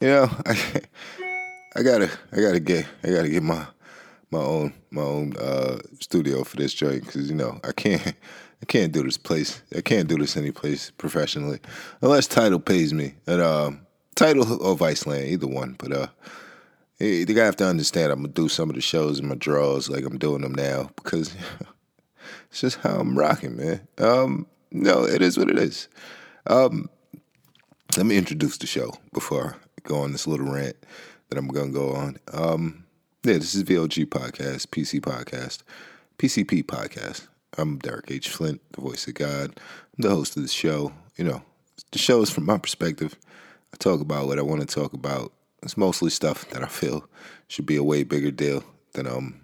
You know, I I gotta I gotta get I gotta get my my own my own uh, studio for this joint because you know I can't I can't do this place I can't do this any place professionally unless Tidal pays me at um, Tidal or Viceland either one. But uh, you gotta have to understand I'm gonna do some of the shows in my drawers like I'm doing them now because it's just how I'm rocking, man. Um, no, it is what it is. Um, let me introduce the show before go on this little rant that I'm gonna go on. Um, yeah, this is VOG podcast, PC podcast, PCP podcast. I'm Derek H. Flint, the voice of God. I'm the host of the show. You know, the show is from my perspective. I talk about what I want to talk about. It's mostly stuff that I feel should be a way bigger deal than um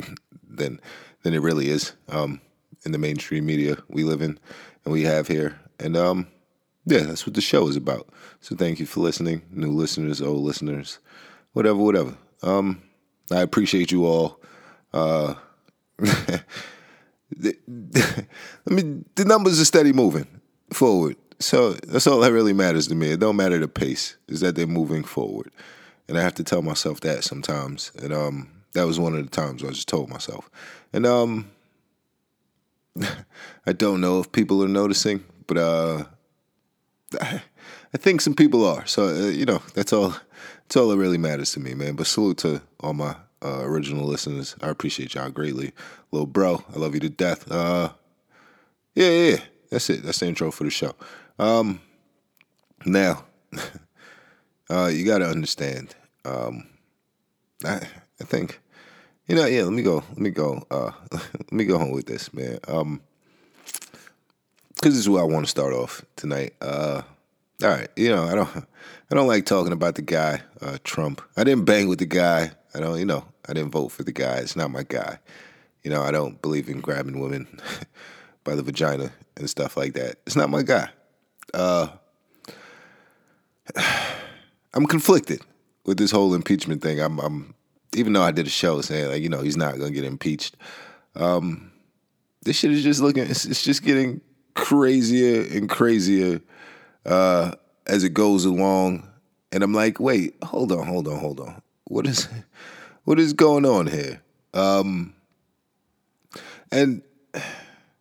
than than it really is um in the mainstream media we live in and we have here. And um yeah, that's what the show is about. So thank you for listening, new listeners, old listeners, whatever, whatever. Um, I appreciate you all. Uh, the, I mean, the numbers are steady moving forward. So that's all that really matters to me. It don't matter the pace, is that they're moving forward. And I have to tell myself that sometimes. And um, that was one of the times I just told myself. And um, I don't know if people are noticing, but uh, I think some people are. So uh, you know, that's all. That's all that really matters to me, man. But salute to all my uh, original listeners. I appreciate y'all greatly, little bro. I love you to death. Uh, yeah, yeah, yeah. That's it. That's the intro for the show. Um, now, uh, you got to understand. Um, I, I think, you know, yeah. Let me go. Let me go. Uh, let me go home with this, man. Um, because this is where I want to start off tonight. Uh, all right, you know, I don't, I don't like talking about the guy, uh, Trump. I didn't bang with the guy. I don't, you know, I didn't vote for the guy. It's not my guy. You know, I don't believe in grabbing women by the vagina and stuff like that. It's not my guy. Uh, I'm conflicted with this whole impeachment thing. I'm, I'm, even though I did a show saying like, you know, he's not gonna get impeached. Um, this shit is just looking. It's, it's just getting crazier and crazier uh, as it goes along. And I'm like, wait, hold on, hold on, hold on. What is what is going on here? Um, and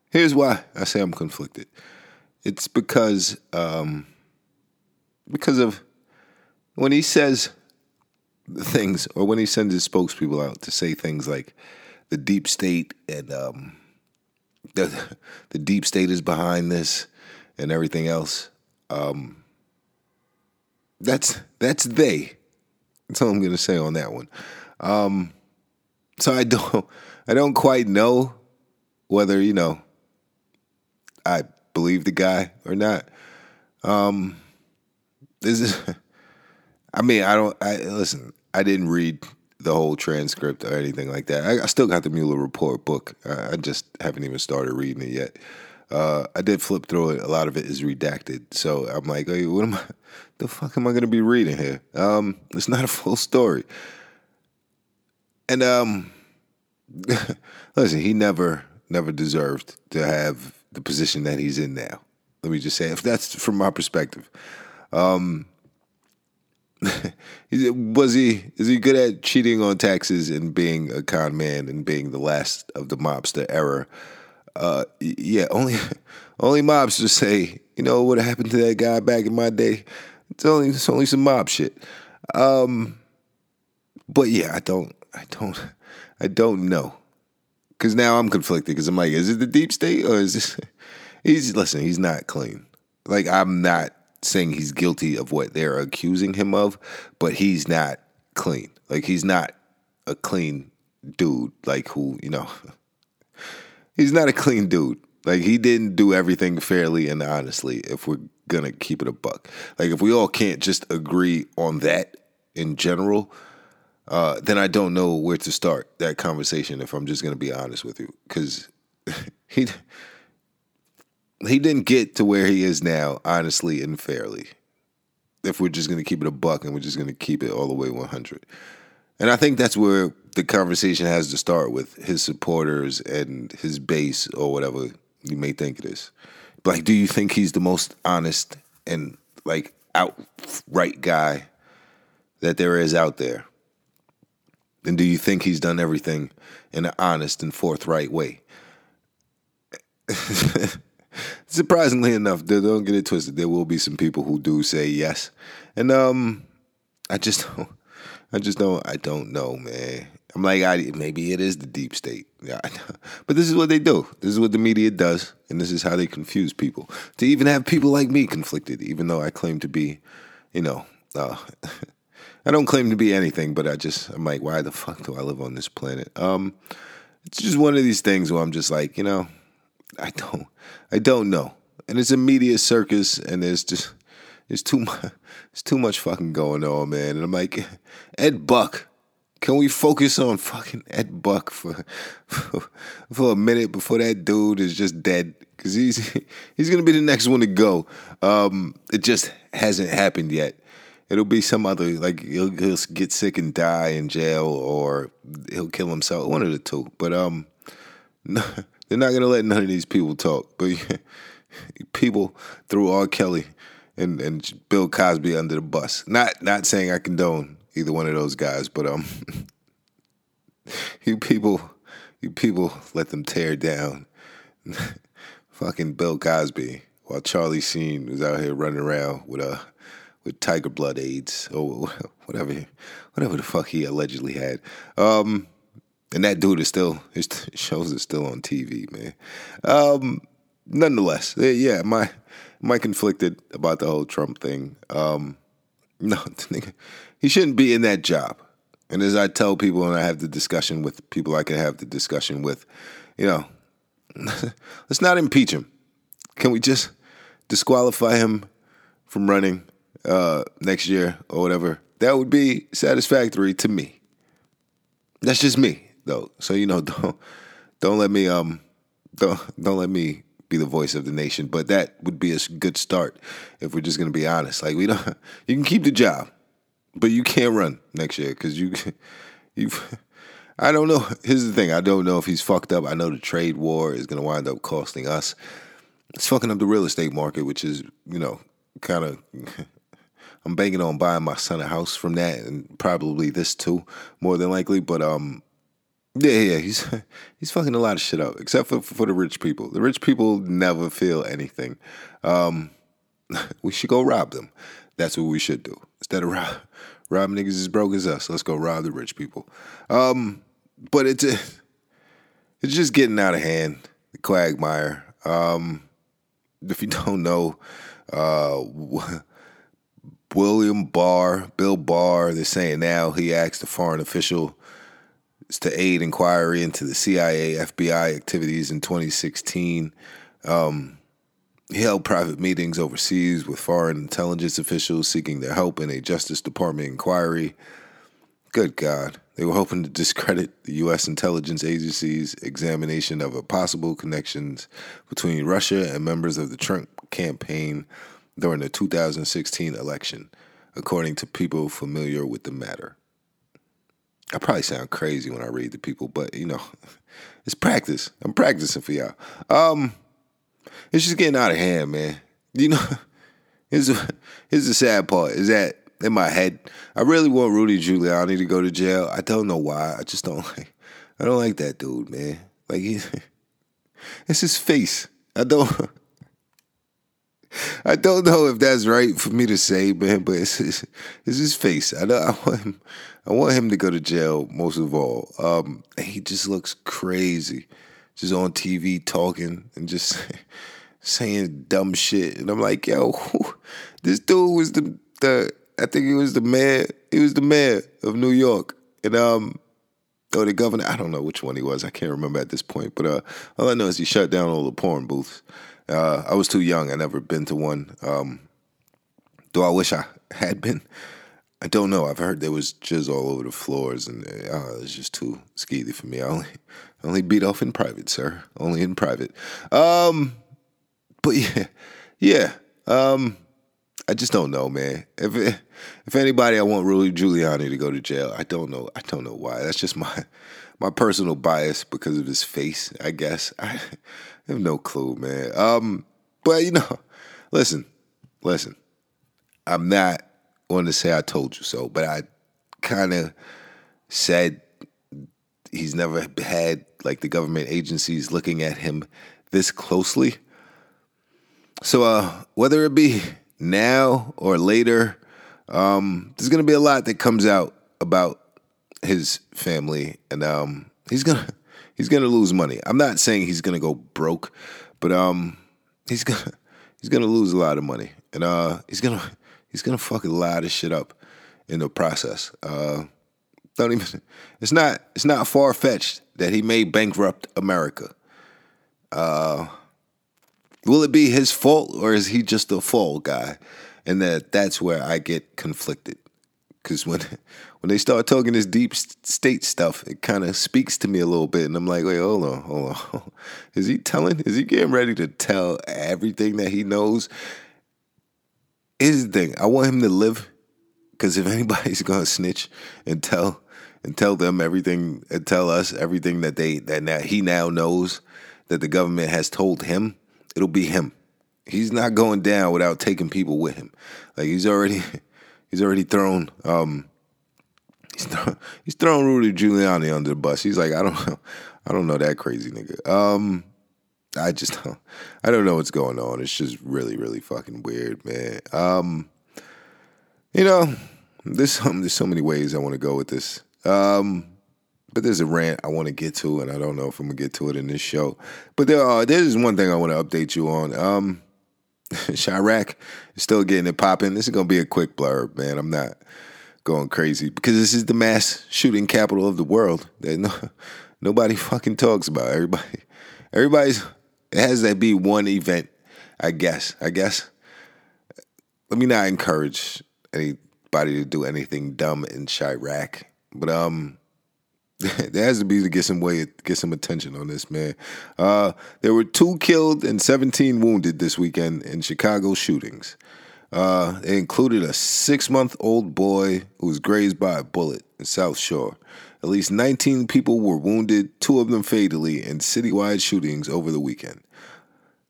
here's why I say I'm conflicted. It's because um, because of when he says things, or when he sends his spokespeople out to say things like the deep state and um, the the deep state is behind this and everything else. Um, that's that's they. That's all I'm gonna say on that one. Um, so I don't I don't quite know whether you know I believe the guy or not. Um, this is. I mean, I don't. I listen. I didn't read the whole transcript or anything like that. I, I still got the Mueller report book. I, I just haven't even started reading it yet. Uh, I did flip through it. A lot of it is redacted, so I'm like, hey, what am I? The fuck am I going to be reading here? Um, it's not a full story. And um, listen, he never, never deserved to have the position that he's in now. Let me just say, if that's from my perspective. Um, was he is he good at cheating on taxes and being a con man and being the last of the mobster era? Uh, yeah, only only mobsters say, you know what happened to that guy back in my day. It's only it's only some mob shit. Um, but yeah, I don't I don't I don't know because now I'm conflicted because I'm like, is it the deep state or is this? He's listen, he's not clean. Like I'm not saying he's guilty of what they're accusing him of, but he's not clean. Like he's not a clean dude. Like who you know, he's not a clean dude. Like he didn't do everything fairly and honestly. If we're gonna keep it a buck, like if we all can't just agree on that in general, uh, then I don't know where to start that conversation. If I'm just gonna be honest with you, because he he didn't get to where he is now, honestly and fairly. If we're just going to keep it a buck and we're just going to keep it all the way 100. And I think that's where the conversation has to start with his supporters and his base or whatever you may think it is. Like, do you think he's the most honest and like outright guy that there is out there? And do you think he's done everything in an honest and forthright way? Surprisingly enough, don't get it twisted. There will be some people who do say yes, and um, I just don't. I just don't. I don't know, man. I'm like, I maybe it is the deep state. Yeah, but this is what they do. This is what the media does, and this is how they confuse people. To even have people like me conflicted, even though I claim to be, you know, uh, I don't claim to be anything, but I just I'm like, why the fuck do I live on this planet? Um, it's just one of these things where I'm just like, you know, I don't, I don't know, and it's a media circus, and there's just there's too much, there's too much fucking going on, man. And I'm like, Ed Buck can we focus on fucking Ed Buck for for, for a minute before that dude is just dead? Because he's he's gonna be the next one to go. Um, it just hasn't happened yet. It'll be some other like he'll, he'll get sick and die in jail, or he'll kill himself. One of the two. But um, no, they're not gonna let none of these people talk. But people threw R. Kelly and and Bill Cosby under the bus. Not not saying I condone either one of those guys, but um, you people, you people let them tear down fucking Bill Cosby while Charlie Sheen was out here running around with a uh, with tiger blood AIDS or whatever, whatever the fuck he allegedly had. Um, and that dude is still his shows are still on TV, man. Um, nonetheless, yeah, my my conflicted about the whole Trump thing. Um, no, he shouldn't be in that job. And as I tell people, and I have the discussion with people I can have the discussion with, you know, let's not impeach him. Can we just disqualify him from running uh, next year or whatever? That would be satisfactory to me. That's just me, though. So you know, don't don't let me um don't don't let me be the voice of the nation. But that would be a good start if we're just gonna be honest. Like we don't, you can keep the job. But you can't run next year because you, you. I don't know. Here's the thing. I don't know if he's fucked up. I know the trade war is going to wind up costing us. It's fucking up the real estate market, which is you know kind of. I'm banking on buying my son a house from that, and probably this too, more than likely. But um, yeah, yeah, he's he's fucking a lot of shit up, except for for the rich people. The rich people never feel anything. Um, we should go rob them. That's what we should do. Instead of rob, rob niggas as broke as us, let's go rob the rich people. Um, but it's it's just getting out of hand. The quagmire. Um, if you don't know, uh, William Barr, Bill Barr, they're saying now he asked a foreign official to aid inquiry into the CIA, FBI activities in 2016. Um, he held private meetings overseas with foreign intelligence officials seeking their help in a Justice Department inquiry. Good God. They were hoping to discredit the U.S. intelligence agency's examination of a possible connections between Russia and members of the Trump campaign during the 2016 election, according to people familiar with the matter. I probably sound crazy when I read to people, but you know, it's practice. I'm practicing for y'all. Um, it's just getting out of hand, man. You know, here's the, here's the sad part is that in my head, I really want Rudy Giuliani to go to jail. I don't know why. I just don't like. I don't like that dude, man. Like he, it's his face. I don't. I don't know if that's right for me to say, man, but it's his, it's his face. I, know, I want him. I want him to go to jail most of all. Um, he just looks crazy just on TV talking and just saying dumb shit. And I'm like, yo, this dude was the the I think he was the mayor. He was the mayor of New York, and um, or the governor. I don't know which one he was. I can't remember at this point. But uh, all I know is he shut down all the porn booths. Uh, I was too young. I never been to one. Um, though I wish I had been. I don't know. I've heard there was jizz all over the floors, and uh, it's just too skeety for me. I only only beat off in private, sir. Only in private. Um, but yeah, yeah. Um, I just don't know, man. If if anybody, I want Rudy Giuliani to go to jail. I don't know. I don't know why. That's just my my personal bias because of his face. I guess I have no clue, man. Um, but you know, listen, listen. I'm not on to say I told you so, but I kind of said he's never had like the government agencies looking at him this closely. So uh, whether it be now or later, um, there's gonna be a lot that comes out about his family, and um, he's gonna he's gonna lose money. I'm not saying he's gonna go broke, but um, he's gonna he's gonna lose a lot of money, and uh, he's gonna he's gonna fuck a lot of shit up in the process. Uh, don't even. It's not. It's not far fetched that he may bankrupt America. Uh, will it be his fault or is he just a fall guy? And that that's where I get conflicted. Because when when they start talking this deep state stuff, it kind of speaks to me a little bit, and I'm like, wait, hold on, hold on. Is he telling? Is he getting ready to tell everything that he knows? Is the thing. I want him to live, because if anybody's gonna snitch and tell and tell them everything and tell us everything that they that now he now knows that the government has told him, it'll be him. He's not going down without taking people with him. Like he's already he's already thrown um he's thrown, he's thrown Rudy Giuliani under the bus. He's like, I don't know, I don't know that crazy nigga. Um I just don't I don't know what's going on. It's just really, really fucking weird, man. Um you know, there's so, there's so many ways I want to go with this. Um, but there's a rant I want to get to, and I don't know if I'm gonna get to it in this show. But there are there's one thing I want to update you on. Um, Chiraq is still getting it popping. This is gonna be a quick blurb, man. I'm not going crazy because this is the mass shooting capital of the world that no, nobody fucking talks about. Everybody, everybody's it has that be one event. I guess. I guess. Let me not encourage anybody to do anything dumb in Chiraq. But um, there has to be to get some way, get some attention on this man. Uh, there were two killed and 17 wounded this weekend in Chicago shootings. Uh, it included a six-month-old boy who was grazed by a bullet in South Shore. At least 19 people were wounded, two of them fatally, in citywide shootings over the weekend.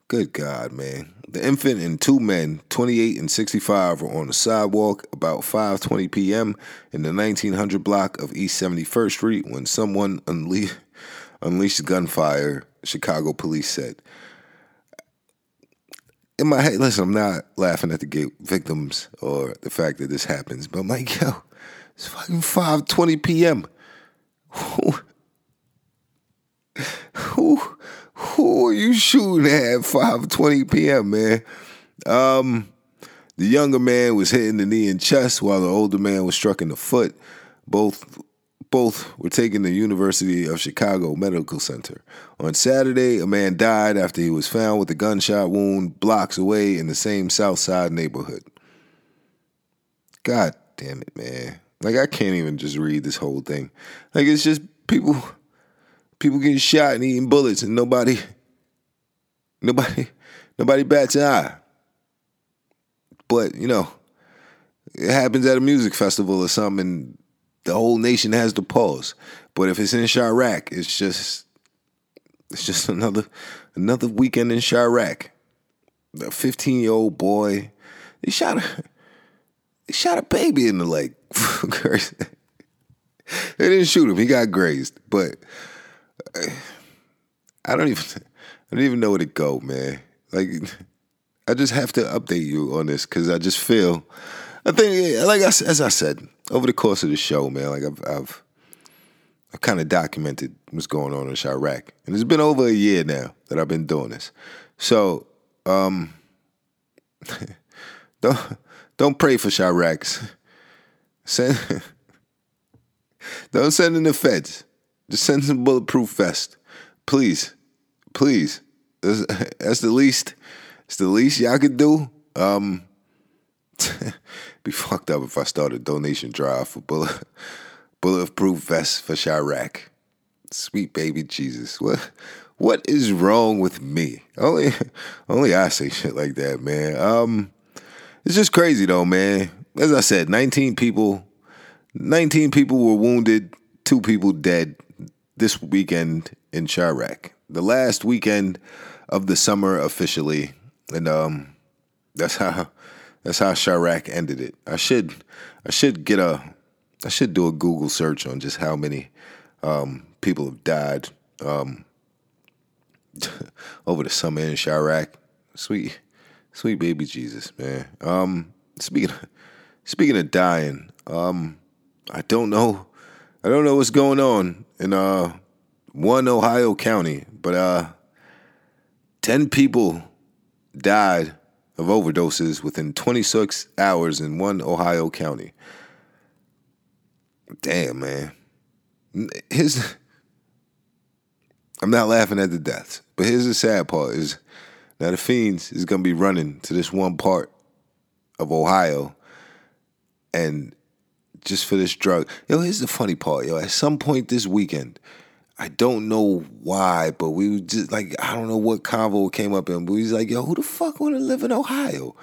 Good God, man. The infant and two men, 28 and 65, were on the sidewalk about 5:20 p.m. in the 1900 block of East 71st Street when someone unle- unleashed gunfire. Chicago police said. In my head, listen, I'm not laughing at the victims or the fact that this happens, but I'm like, yo, it's fucking 5:20 p.m. Who, who who are you shooting at 5:20 p.m., man? Um, the younger man was hitting the knee and chest, while the older man was struck in the foot. Both both were taken to University of Chicago Medical Center. On Saturday, a man died after he was found with a gunshot wound blocks away in the same South Side neighborhood. God damn it, man. Like I can't even just read this whole thing. Like it's just people people getting shot and eating bullets and nobody nobody nobody bats an eye. But, you know, it happens at a music festival or something the whole nation has to pause. But if it's in Chiraq, it's just it's just another another weekend in Chiraq. A 15 year old boy, he shot a he shot a baby in the leg. they didn't shoot him; he got grazed. But I don't even I don't even know where to go, man. Like I just have to update you on this because I just feel I think like as I said over the course of the show, man. Like I've I've I've kind of documented what's going on in Chiraq, and it's been over a year now that I've been doing this. So um, don't don't pray for Chiraqs. Send don't send in the feds. Just send some bulletproof vest, please, please. That's, that's the least. It's the least y'all could do. Um, be fucked up if I start a donation drive for bullet bulletproof vests for Chiraq. Sweet baby Jesus, what what is wrong with me? Only only I say shit like that, man. Um, it's just crazy though, man. As I said, 19 people, 19 people were wounded, two people dead this weekend in Chiraq. The last weekend of the summer officially. And um that's how That's how Chiraq ended it. I should I should get a I should do a Google search on just how many um, people have died um, over the summer in Chiraq. Sweet, sweet baby Jesus, man. Um, speaking of, speaking of dying, um, I don't know, I don't know what's going on in uh, one Ohio county, but uh, ten people died of overdoses within 26 hours in one Ohio county. Damn, man. His I'm not laughing at the deaths, but here's the sad part is now the fiends is gonna be running to this one part of Ohio and just for this drug. Yo, here's the funny part, yo. At some point this weekend, I don't know why, but we were just like, I don't know what convo came up in, but we was like, yo, who the fuck wanna live in Ohio?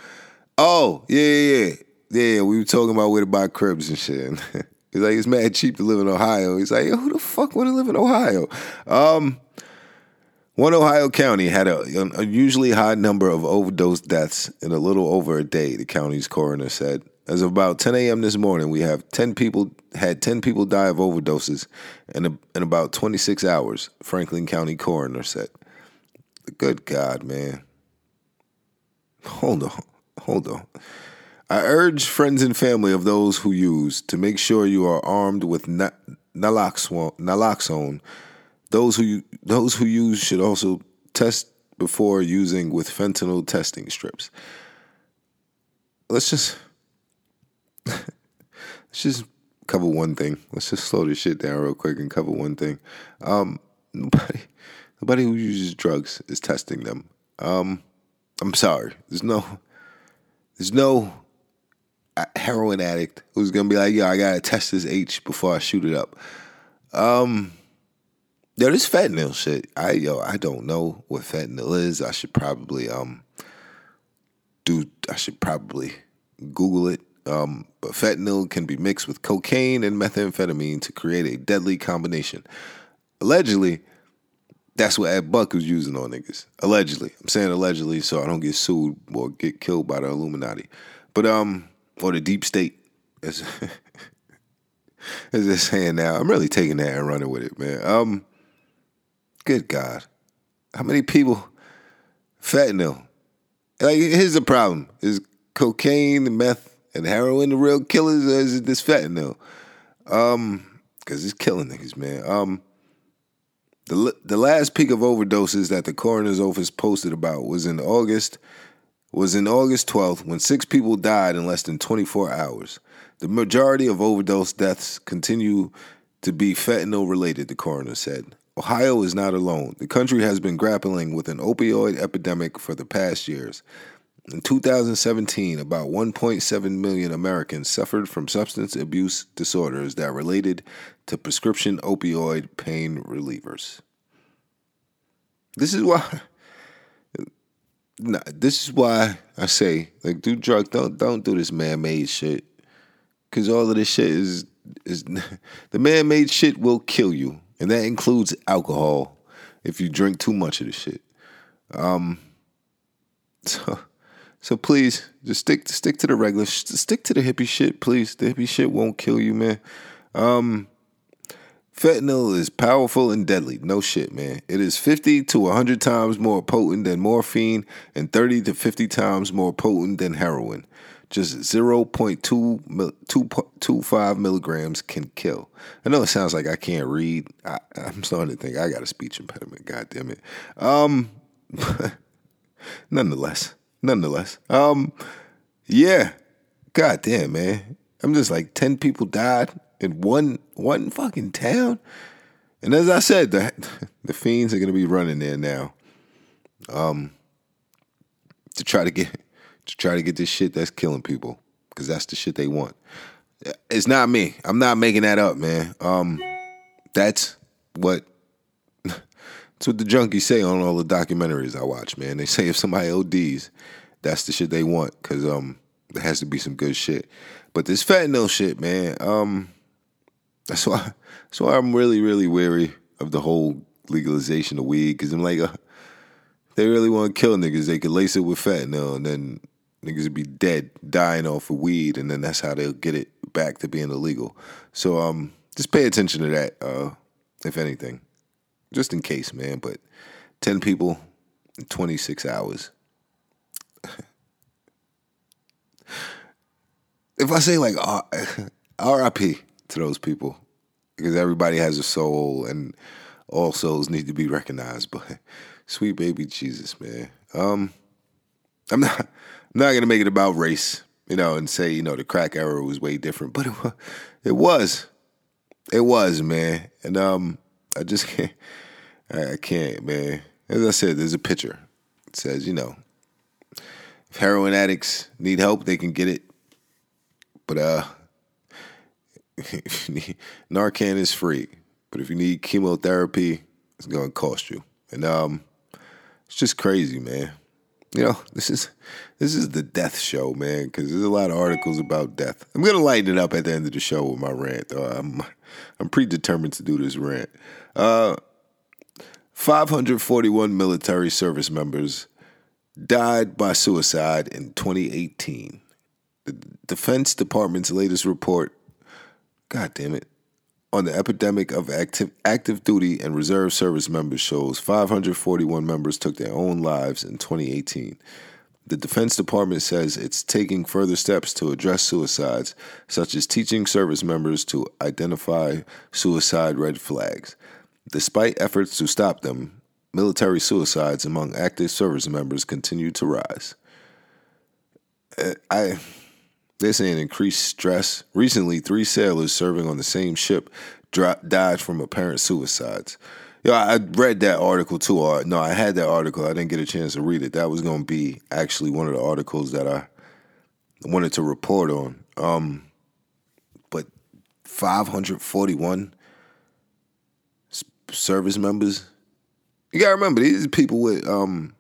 Oh, yeah, yeah, yeah. Yeah, we were talking about where to buy cribs and shit. He's like, it's mad cheap to live in Ohio. He's like, yo, who the fuck wanna live in Ohio? Um, one Ohio county had a an unusually high number of overdose deaths in a little over a day, the county's coroner said. As of about 10 a.m. this morning, we have 10 people had 10 people die of overdoses in, a, in about 26 hours, Franklin County coroner said. Good God, man. Hold on. Hold on. I urge friends and family of those who use to make sure you are armed with naloxone those who those who use should also test before using with fentanyl testing strips. Let's just let's just cover one thing. Let's just slow this shit down real quick and cover one thing. Um, nobody nobody who uses drugs is testing them. Um, I'm sorry. There's no there's no heroin addict who's gonna be like, yo, I gotta test this H before I shoot it up. Um, Yo, this fentanyl shit. I yo, I don't know what fentanyl is. I should probably um do. I should probably Google it. Um, but fentanyl can be mixed with cocaine and methamphetamine to create a deadly combination. Allegedly, that's what Ed Buck was using on niggas. Allegedly, I'm saying allegedly, so I don't get sued or get killed by the Illuminati. But um, or the deep state, as as they're saying now. I'm really taking that and running with it, man. Um. Good God. How many people fentanyl? Like here's the problem. Is cocaine meth and heroin the real killers or is it this fentanyl? Um, cause it's killing niggas, man. Um the the last peak of overdoses that the coroner's office posted about was in August was in August 12th when six people died in less than 24 hours. The majority of overdose deaths continue to be fentanyl related, the coroner said. Ohio is not alone. The country has been grappling with an opioid epidemic for the past years. In 2017, about 1.7 million Americans suffered from substance abuse disorders that related to prescription opioid pain relievers. This is why this is why I say like do drug don't don't do this man-made shit cuz all of this shit is is the man-made shit will kill you and that includes alcohol if you drink too much of the shit. Um, so, so please just stick stick to the regular, stick to the hippie shit, please. The hippie shit won't kill you, man. Um, fentanyl is powerful and deadly. No shit, man. It is fifty to hundred times more potent than morphine and thirty to fifty times more potent than heroin just 0.225 milligrams can kill. I know it sounds like I can't read. I, am starting to think I got a speech impediment. God damn it. Um, nonetheless, nonetheless, um, yeah. God damn, man. I'm just like ten people died in one one fucking town, and as I said, the the fiends are gonna be running there now, um, to try to get to try to get this shit that's killing people because that's the shit they want. It's not me. I'm not making that up, man. Um, that's what that's what the junkies say on all the documentaries I watch, man. They say if somebody ODs, that's the shit they want because um, there has to be some good shit. But this fentanyl shit, man, um, that's why that's why I'm really really wary of the whole legalization of weed because I'm like, uh, they really want to kill niggas, they could lace it with fentanyl and then Niggas would be dead, dying off of weed, and then that's how they'll get it back to being illegal. So um, just pay attention to that, uh, if anything, just in case, man. But ten people in twenty six hours. if I say like R.I.P. to those people, because everybody has a soul and all souls need to be recognized. But sweet baby Jesus, man. Um, I'm not I'm not gonna make it about race, you know, and say you know the crack era was way different, but it was, it was, it was, man. And um, I just can't, I can't, man. As I said, there's a picture. It says, you know, if heroin addicts need help, they can get it. But uh, Narcan is free. But if you need chemotherapy, it's gonna cost you. And um, it's just crazy, man. You know, this is this is the death show, man, because there's a lot of articles about death. I'm gonna lighten it up at the end of the show with my rant. Though. I'm I'm predetermined to do this rant. Uh, 541 military service members died by suicide in 2018. The Defense Department's latest report, God damn it, on the epidemic of active, active duty and reserve service members shows 541 members took their own lives in 2018. The Defense Department says it's taking further steps to address suicides, such as teaching service members to identify suicide red flags. Despite efforts to stop them, military suicides among active service members continue to rise. Uh, I they're saying increased stress. Recently, three sailors serving on the same ship dro- died from apparent suicides. Yeah, I read that article too. Or no, I had that article. I didn't get a chance to read it. That was going to be actually one of the articles that I wanted to report on. Um, but 541 service members. You gotta remember these people with um,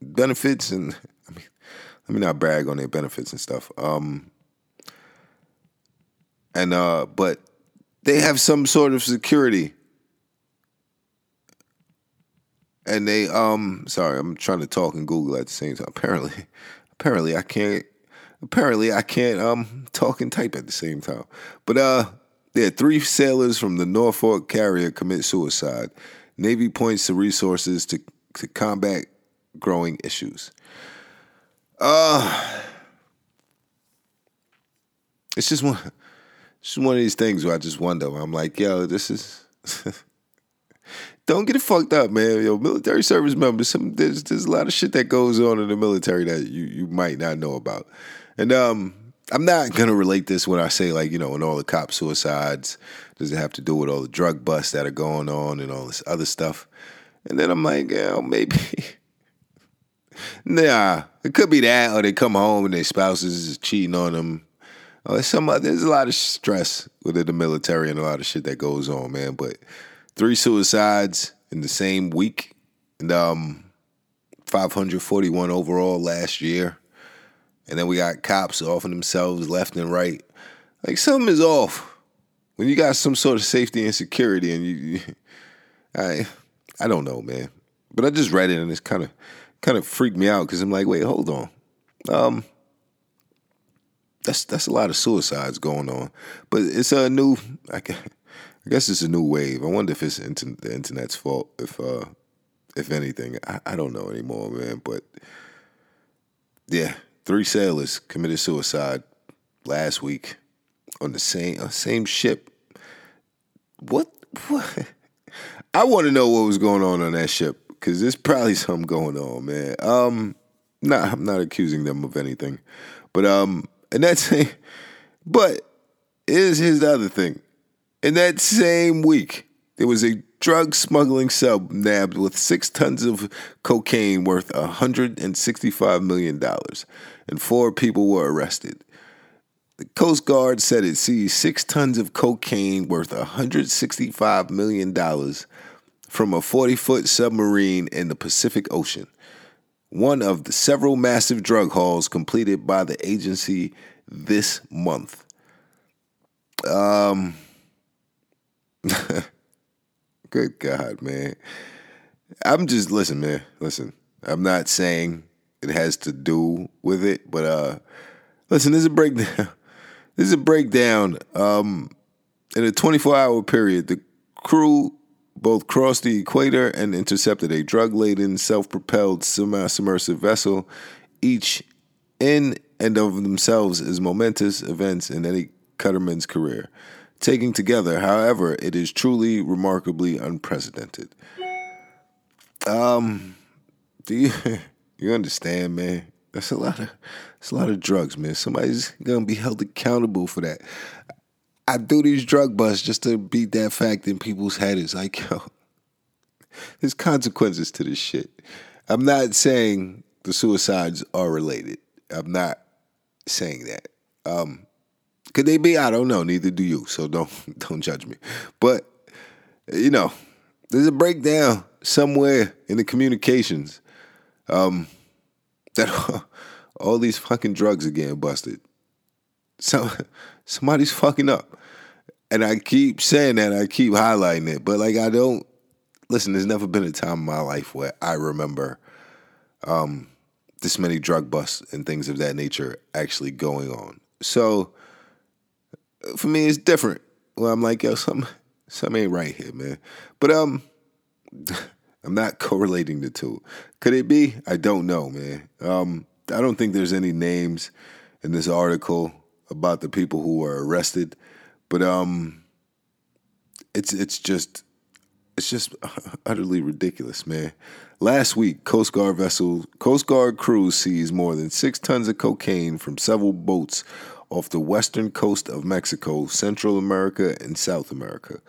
benefits and I mean, let me not brag on their benefits and stuff. Um, and uh, but they have some sort of security. And they um sorry, I'm trying to talk and Google at the same time. Apparently apparently I can't apparently I can't um talk and type at the same time. But uh there three sailors from the Norfolk carrier commit suicide. Navy points to resources to to combat growing issues. Uh it's just one it's just one of these things where I just wonder. I'm like, yo, this is. Don't get it fucked up, man. Yo, military service members. Some there's there's a lot of shit that goes on in the military that you you might not know about, and um, I'm not gonna relate this when I say like you know, when all the cop suicides does it have to do with all the drug busts that are going on and all this other stuff, and then I'm like, yeah, maybe. nah, it could be that, or they come home and their spouses is cheating on them uh, some there's a lot of stress within the military and a lot of shit that goes on, man. But three suicides in the same week, and um, 541 overall last year, and then we got cops offing themselves left and right. Like something is off when you got some sort of safety and security, and you, you I, I don't know, man. But I just read it and it's kind of, kind of freaked me out because I'm like, wait, hold on. Um, that's that's a lot of suicides going on. But it's a new. I guess it's a new wave. I wonder if it's the internet's fault. If uh, if anything, I, I don't know anymore, man. But yeah, three sailors committed suicide last week on the same uh, same ship. What? What? I want to know what was going on on that ship because there's probably something going on, man. Um, nah, I'm not accusing them of anything, but um, and that's, but here's the other thing. In that same week, there was a drug smuggling sub nabbed with six tons of cocaine worth $165 million, and four people were arrested. The Coast Guard said it seized six tons of cocaine worth $165 million from a 40 foot submarine in the Pacific Ocean one of the several massive drug hauls completed by the agency this month. Um, good God, man. I'm just, listen, man, listen. I'm not saying it has to do with it. But uh, listen, this is a breakdown. This is a breakdown. Um, in a 24 hour period, the crew both crossed the equator and intercepted a drug laden, self propelled semi submersive vessel, each in and of themselves as momentous events in any Cutterman's career. Taking together, however, it is truly remarkably unprecedented. Um, do you you understand, man? That's a lot of that's a lot of drugs, man. Somebody's gonna be held accountable for that. I do these drug busts just to beat that fact in people's head. It's like, yo, there's consequences to this shit. I'm not saying the suicides are related. I'm not saying that. Um, could they be? I don't know. Neither do you. So don't don't judge me. But you know, there's a breakdown somewhere in the communications um, that all these fucking drugs are getting busted. So somebody's fucking up. And I keep saying that, I keep highlighting it, but like I don't listen, there's never been a time in my life where I remember um, this many drug busts and things of that nature actually going on. So for me it's different. Well, I'm like, yo, something something ain't right here, man. But um I'm not correlating the two. Could it be? I don't know, man. Um, I don't think there's any names in this article about the people who were arrested. But um, it's it's just it's just utterly ridiculous, man. Last week, Coast Guard vessel Coast Guard crews seized more than six tons of cocaine from several boats off the western coast of Mexico, Central America, and South America.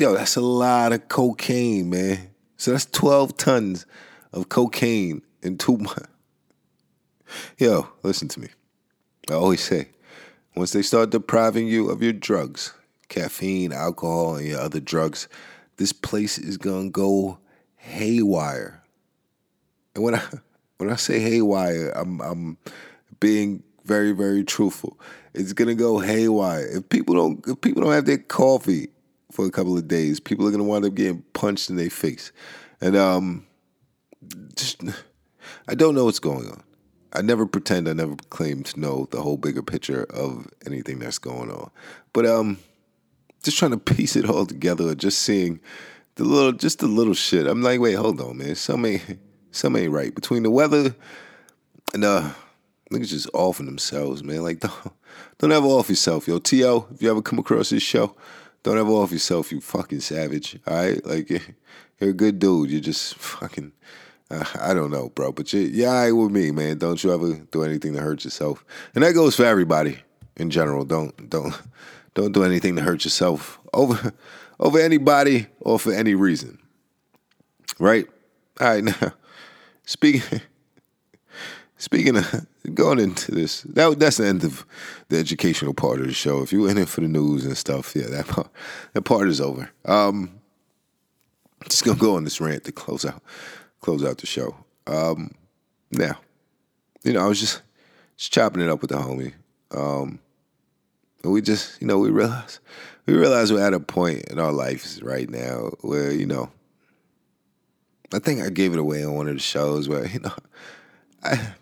Yo, that's a lot of cocaine, man. So that's 12 tons of cocaine in two months. Yo, listen to me. I always say, once they start depriving you of your drugs, caffeine, alcohol, and your other drugs, this place is gonna go haywire. And when I when I say haywire, I'm I'm being very very truthful. It's gonna go haywire if people don't if people don't have their coffee for a couple of days. People are gonna wind up getting punched in their face, and um, just I don't know what's going on. I never pretend, I never claim to know the whole bigger picture of anything that's going on. But um, just trying to piece it all together, just seeing the little, just the little shit. I'm like, wait, hold on, man. Some ain't, some ain't right between the weather and uh, niggas just offing themselves, man. Like, don't, don't ever off yourself, yo. To if you ever come across this show, don't ever off yourself, you fucking savage. All right, like you're a good dude. You're just fucking uh, I don't know, bro, but you, all right with me, man. Don't you ever do anything to hurt yourself, and that goes for everybody in general. Don't don't don't do anything to hurt yourself over over anybody or for any reason. Right? All right, now speaking speaking of going into this, that that's the end of the educational part of the show. If you went in for the news and stuff, yeah, that part that part is over. Um, just gonna go on this rant to close out close out the show. Um, now, you know, I was just just chopping it up with the homie. Um, and we just, you know, we realize we realize we're at a point in our lives right now where, you know, I think I gave it away on one of the shows where, you know, I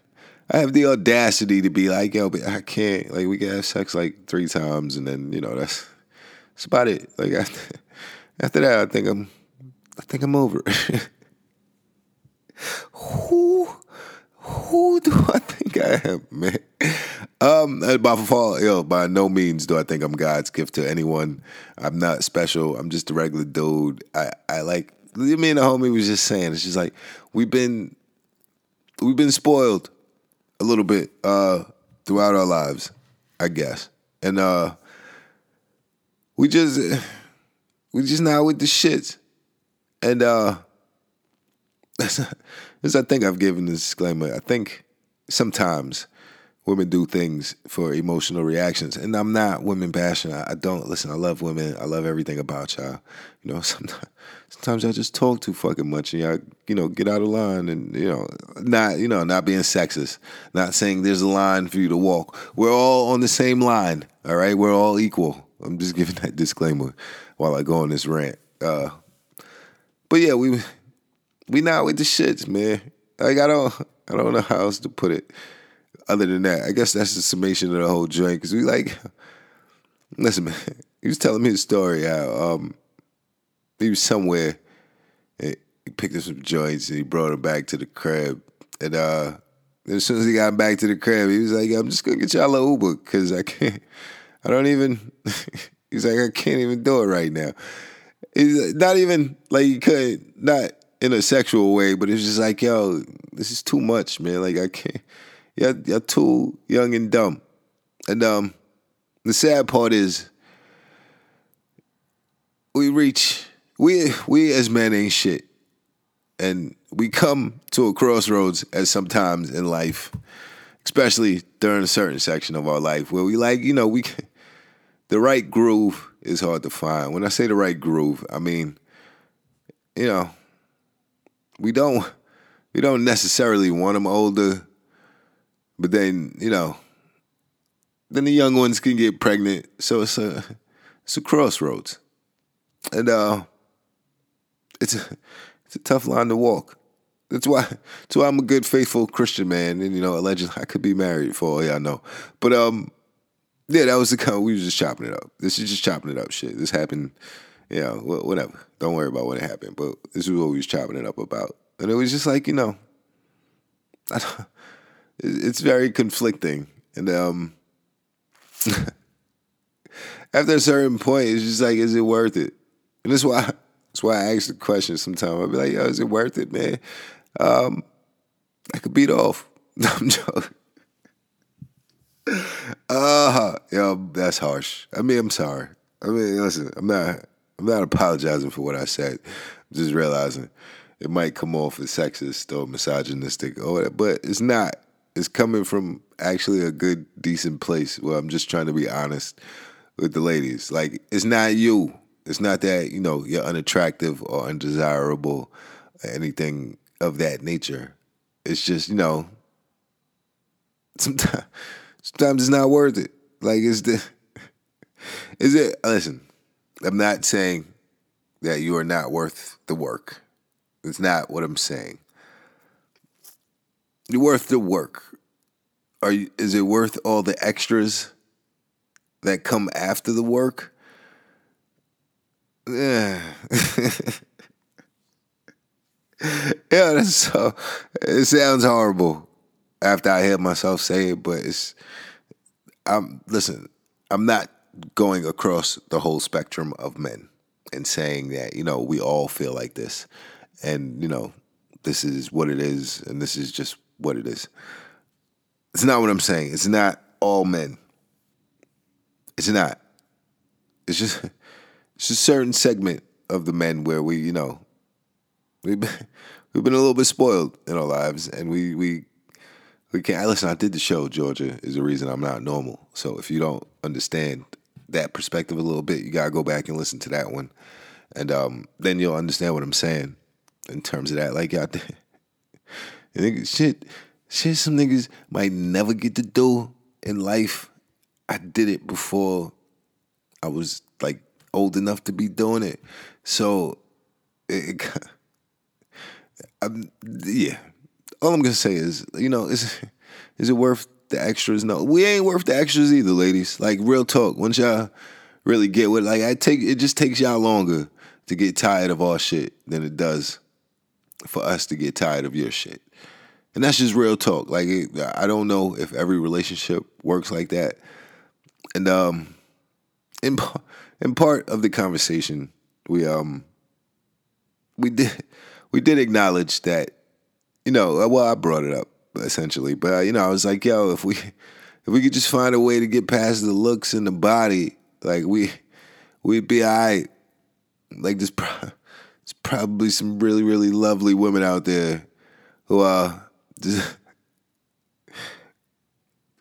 I have the audacity to be like, yo, but I can't like we can have sex like three times and then, you know, that's that's about it. Like after, after that I think I'm I think I'm over who who do I think I am, man? Um, by far, yo, by no means do I think I'm God's gift to anyone. I'm not special. I'm just a regular dude. I, I like me and the homie was just saying. It's just like we've been we've been spoiled a little bit uh, throughout our lives, I guess, and uh, we just we just not with the shits, and uh, that's this I think I've given this disclaimer. I think sometimes women do things for emotional reactions, and I'm not women bashing. I, don't listen. I love women. I love everything about y'all. You know, sometimes sometimes I just talk too fucking much, and y'all, you know, get out of line, and you know, not you know, not being sexist, not saying there's a line for you to walk. We're all on the same line. All right, we're all equal. I'm just giving that disclaimer while I go on this rant. Uh, but yeah, we we not with the shits, man. Like I don't, I don't know how else to put it. Other than that, I guess that's the summation of the whole joint. Cause we like, listen, man. He was telling me a story how um, he was somewhere. He picked up some joints and he brought them back to the crib. And uh, as soon as he got back to the crib, he was like, "I'm just gonna get y'all a Uber because I can't. I don't even." He's like, "I can't even do it right now." He's not even like he could, not in a sexual way, but it's just like, yo, this is too much, man. Like I can't. You're, you're too young and dumb. And um, the sad part is we reach we we as men ain't shit, and we come to a crossroads at sometimes in life, especially during a certain section of our life where we like you know we the right groove is hard to find. When I say the right groove, I mean you know we don't we don't necessarily want them older, but then you know then the young ones can get pregnant, so it's a it's a crossroads and uh, it's a it's a tough line to walk. That's why that's why I'm a good, faithful Christian man, and you know, allegedly I could be married for all y'all know. But um, yeah, that was the kind. Of, we was just chopping it up. This is just chopping it up. Shit, this happened. You know, whatever. Don't worry about what happened. But this is what we was chopping it up about, and it was just like you know, it's very conflicting, and um. after a certain point, it's just like, is it worth it? And that's why that's why I ask the question sometimes. I'll be like, yo, is it worth it, man? Um, I could beat off. I'm joking. Uh yo, that's harsh. I mean, I'm sorry. I mean, listen, I'm not I'm not apologizing for what I said. I'm just realizing it might come off as sexist or misogynistic or whatever, but it's not. It's coming from actually a good, decent place where I'm just trying to be honest with the ladies. Like, it's not you. It's not that, you know, you're unattractive or undesirable or anything of that nature. It's just, you know, sometimes sometimes it's not worth it. Like is the is it listen, I'm not saying that you are not worth the work. It's not what I'm saying. You're worth the work. Are you, is it worth all the extras that come after the work? Yeah. yeah, that's so. It sounds horrible after I hear myself say it, but it's. I'm listen. I'm not going across the whole spectrum of men and saying that you know we all feel like this, and you know this is what it is, and this is just what it is. It's not what I'm saying. It's not all men. It's not. It's just it's a certain segment of the men where we, you know, we've been, we've been a little bit spoiled in our lives, and we we we can't. Listen, I did the show. Georgia is the reason I'm not normal. So if you don't understand that perspective a little bit, you gotta go back and listen to that one, and um, then you'll understand what I'm saying in terms of that. Like, y'all, shit, shit, some niggas might never get to do in life. I did it before I was like old enough to be doing it. So, it, I'm, yeah. All I'm gonna say is, you know, is is it worth the extras? No, we ain't worth the extras either, ladies. Like real talk. Once y'all really get with, like I take, it just takes y'all longer to get tired of our shit than it does for us to get tired of your shit. And that's just real talk. Like I don't know if every relationship works like that. And um, in in part of the conversation, we um we did we did acknowledge that you know well I brought it up essentially, but uh, you know I was like yo if we if we could just find a way to get past the looks and the body like we we'd be alright. Like there's, pro- there's probably some really really lovely women out there who uh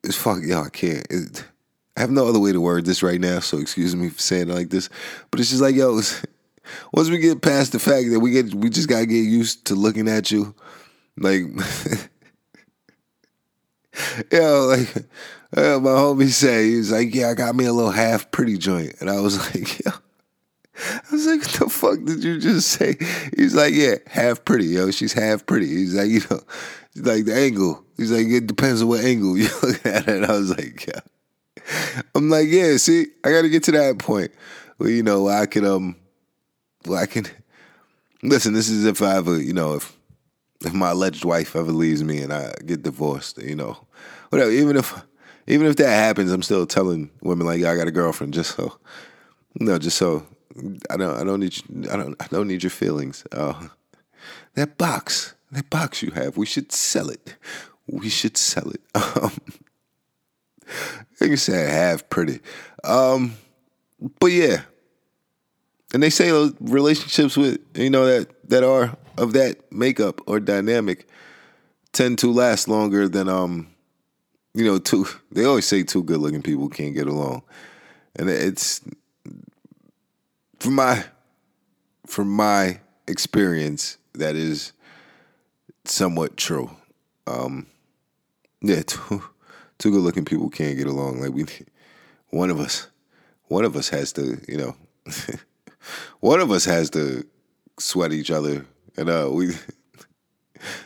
it's fuck y'all I can't. It, I have no other way to word this right now, so excuse me for saying it like this. But it's just like, yo, once we get past the fact that we get, we just gotta get used to looking at you, like, yo, like uh, my homie said, he's like, yeah, I got me a little half pretty joint, and I was like, yo, I was like, what the fuck did you just say? He's like, yeah, half pretty, yo. She's half pretty. He's like, you know, like the angle. He's like, it depends on what angle you look at it. I was like, yeah. I'm like, yeah, see, I gotta get to that point where, you know, I can um well I can listen, this is if I ever, you know, if if my alleged wife ever leaves me and I get divorced, you know, whatever, even if even if that happens, I'm still telling women like, I got a girlfriend just so know, just so I don't I don't need I don't I don't need your feelings. Uh, that box, that box you have, we should sell it. We should sell it. Um, you said half pretty. Um, but yeah. And they say relationships with, you know, that that are of that makeup or dynamic tend to last longer than um you know, two they always say two good looking people can't get along. And it's from my from my experience, that is somewhat true. Um yeah, two two good looking people can't get along. Like we, one of us, one of us has to, you know, one of us has to sweat each other, and uh, we.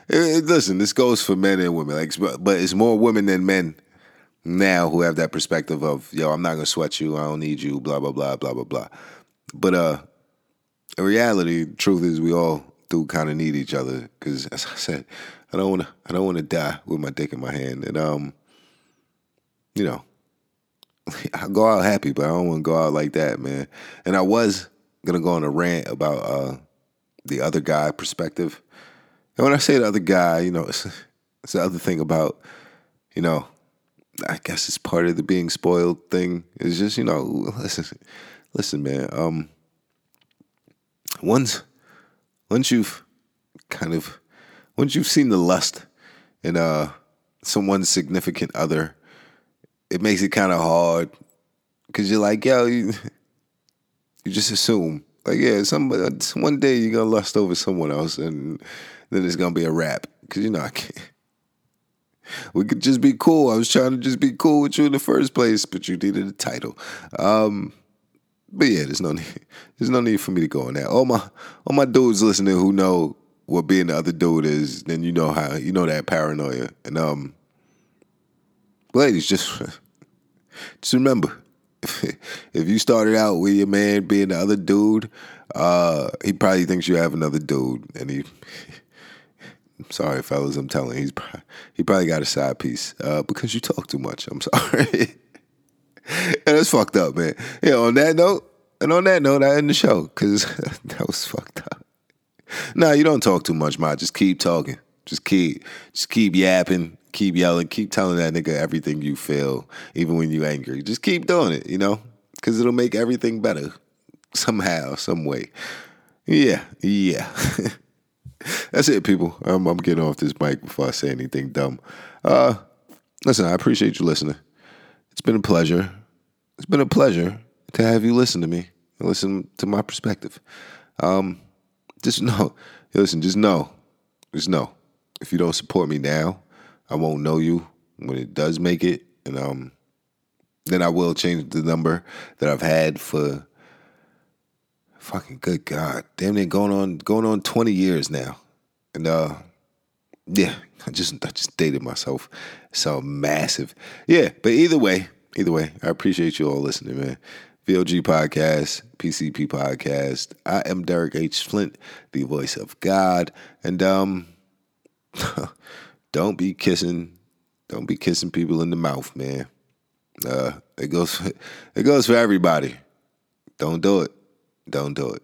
It, it, listen, this goes for men and women, like, but it's more women than men now who have that perspective of, yo, I'm not gonna sweat you, I don't need you, blah blah blah blah blah blah. But uh, in reality, truth is, we all do kind of need each other because, as I said, I don't want to, I don't want to die with my dick in my hand, and um, you know, I go out happy, but I don't want to go out like that, man. And I was gonna go on a rant about uh, the other guy perspective. And when I say the other guy, you know, it's, it's the other thing about, you know, I guess it's part of the being spoiled thing. It's just, you know, listen, listen, man. Um, once, once you've kind of, once you've seen the lust in uh someone's significant other, it makes it kind of hard because you're like, yo, you, you just assume like, yeah, some one day you're gonna lust over someone else, and then it's gonna be a wrap because you know I can't. We could just be cool. I was trying to just be cool with you in the first place, but you needed a title. Um, but yeah, there's no need. There's no need for me to go on that. All my all my dudes listening who know what being the other dude is, then you know how you know that paranoia. And um, ladies, just just remember, if you started out with your man being the other dude, uh, he probably thinks you have another dude, and he. sorry, fellas, I'm telling he's he probably got a side piece uh, because you talk too much. I'm sorry, and that's fucked up, man. Yeah. On that note, and on that note, I end the show because that was fucked up. No, you don't talk too much, ma. Just keep talking. Just keep, just keep yapping keep yelling, keep telling that nigga everything you feel, even when you angry. Just keep doing it, you know, because it'll make everything better somehow, some way. Yeah, yeah. That's it, people. I'm, I'm, getting off this mic before I say anything dumb. Uh, listen, I appreciate you listening. It's been a pleasure. It's been a pleasure to have you listen to me and listen to my perspective. Um, just know, listen, just know, just know, if you don't support me now, I won't know you when it does make it, and um, then I will change the number that I've had for fucking good God, damn near going on going on twenty years now, and uh, yeah, I just I just dated myself, so massive, yeah. But either way, either way, I appreciate you all listening, man. VOG podcast, PCP podcast. I am Derek H. Flint, the voice of God, and um. don't be kissing, don't be kissing people in the mouth, man. Uh, it goes, it goes for everybody. Don't do it. Don't do it.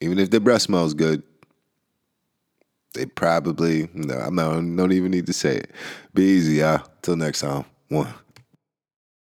Even if their breath smells good, they probably no. I'm not. Don't even need to say it. Be easy, y'all. Till next time. One.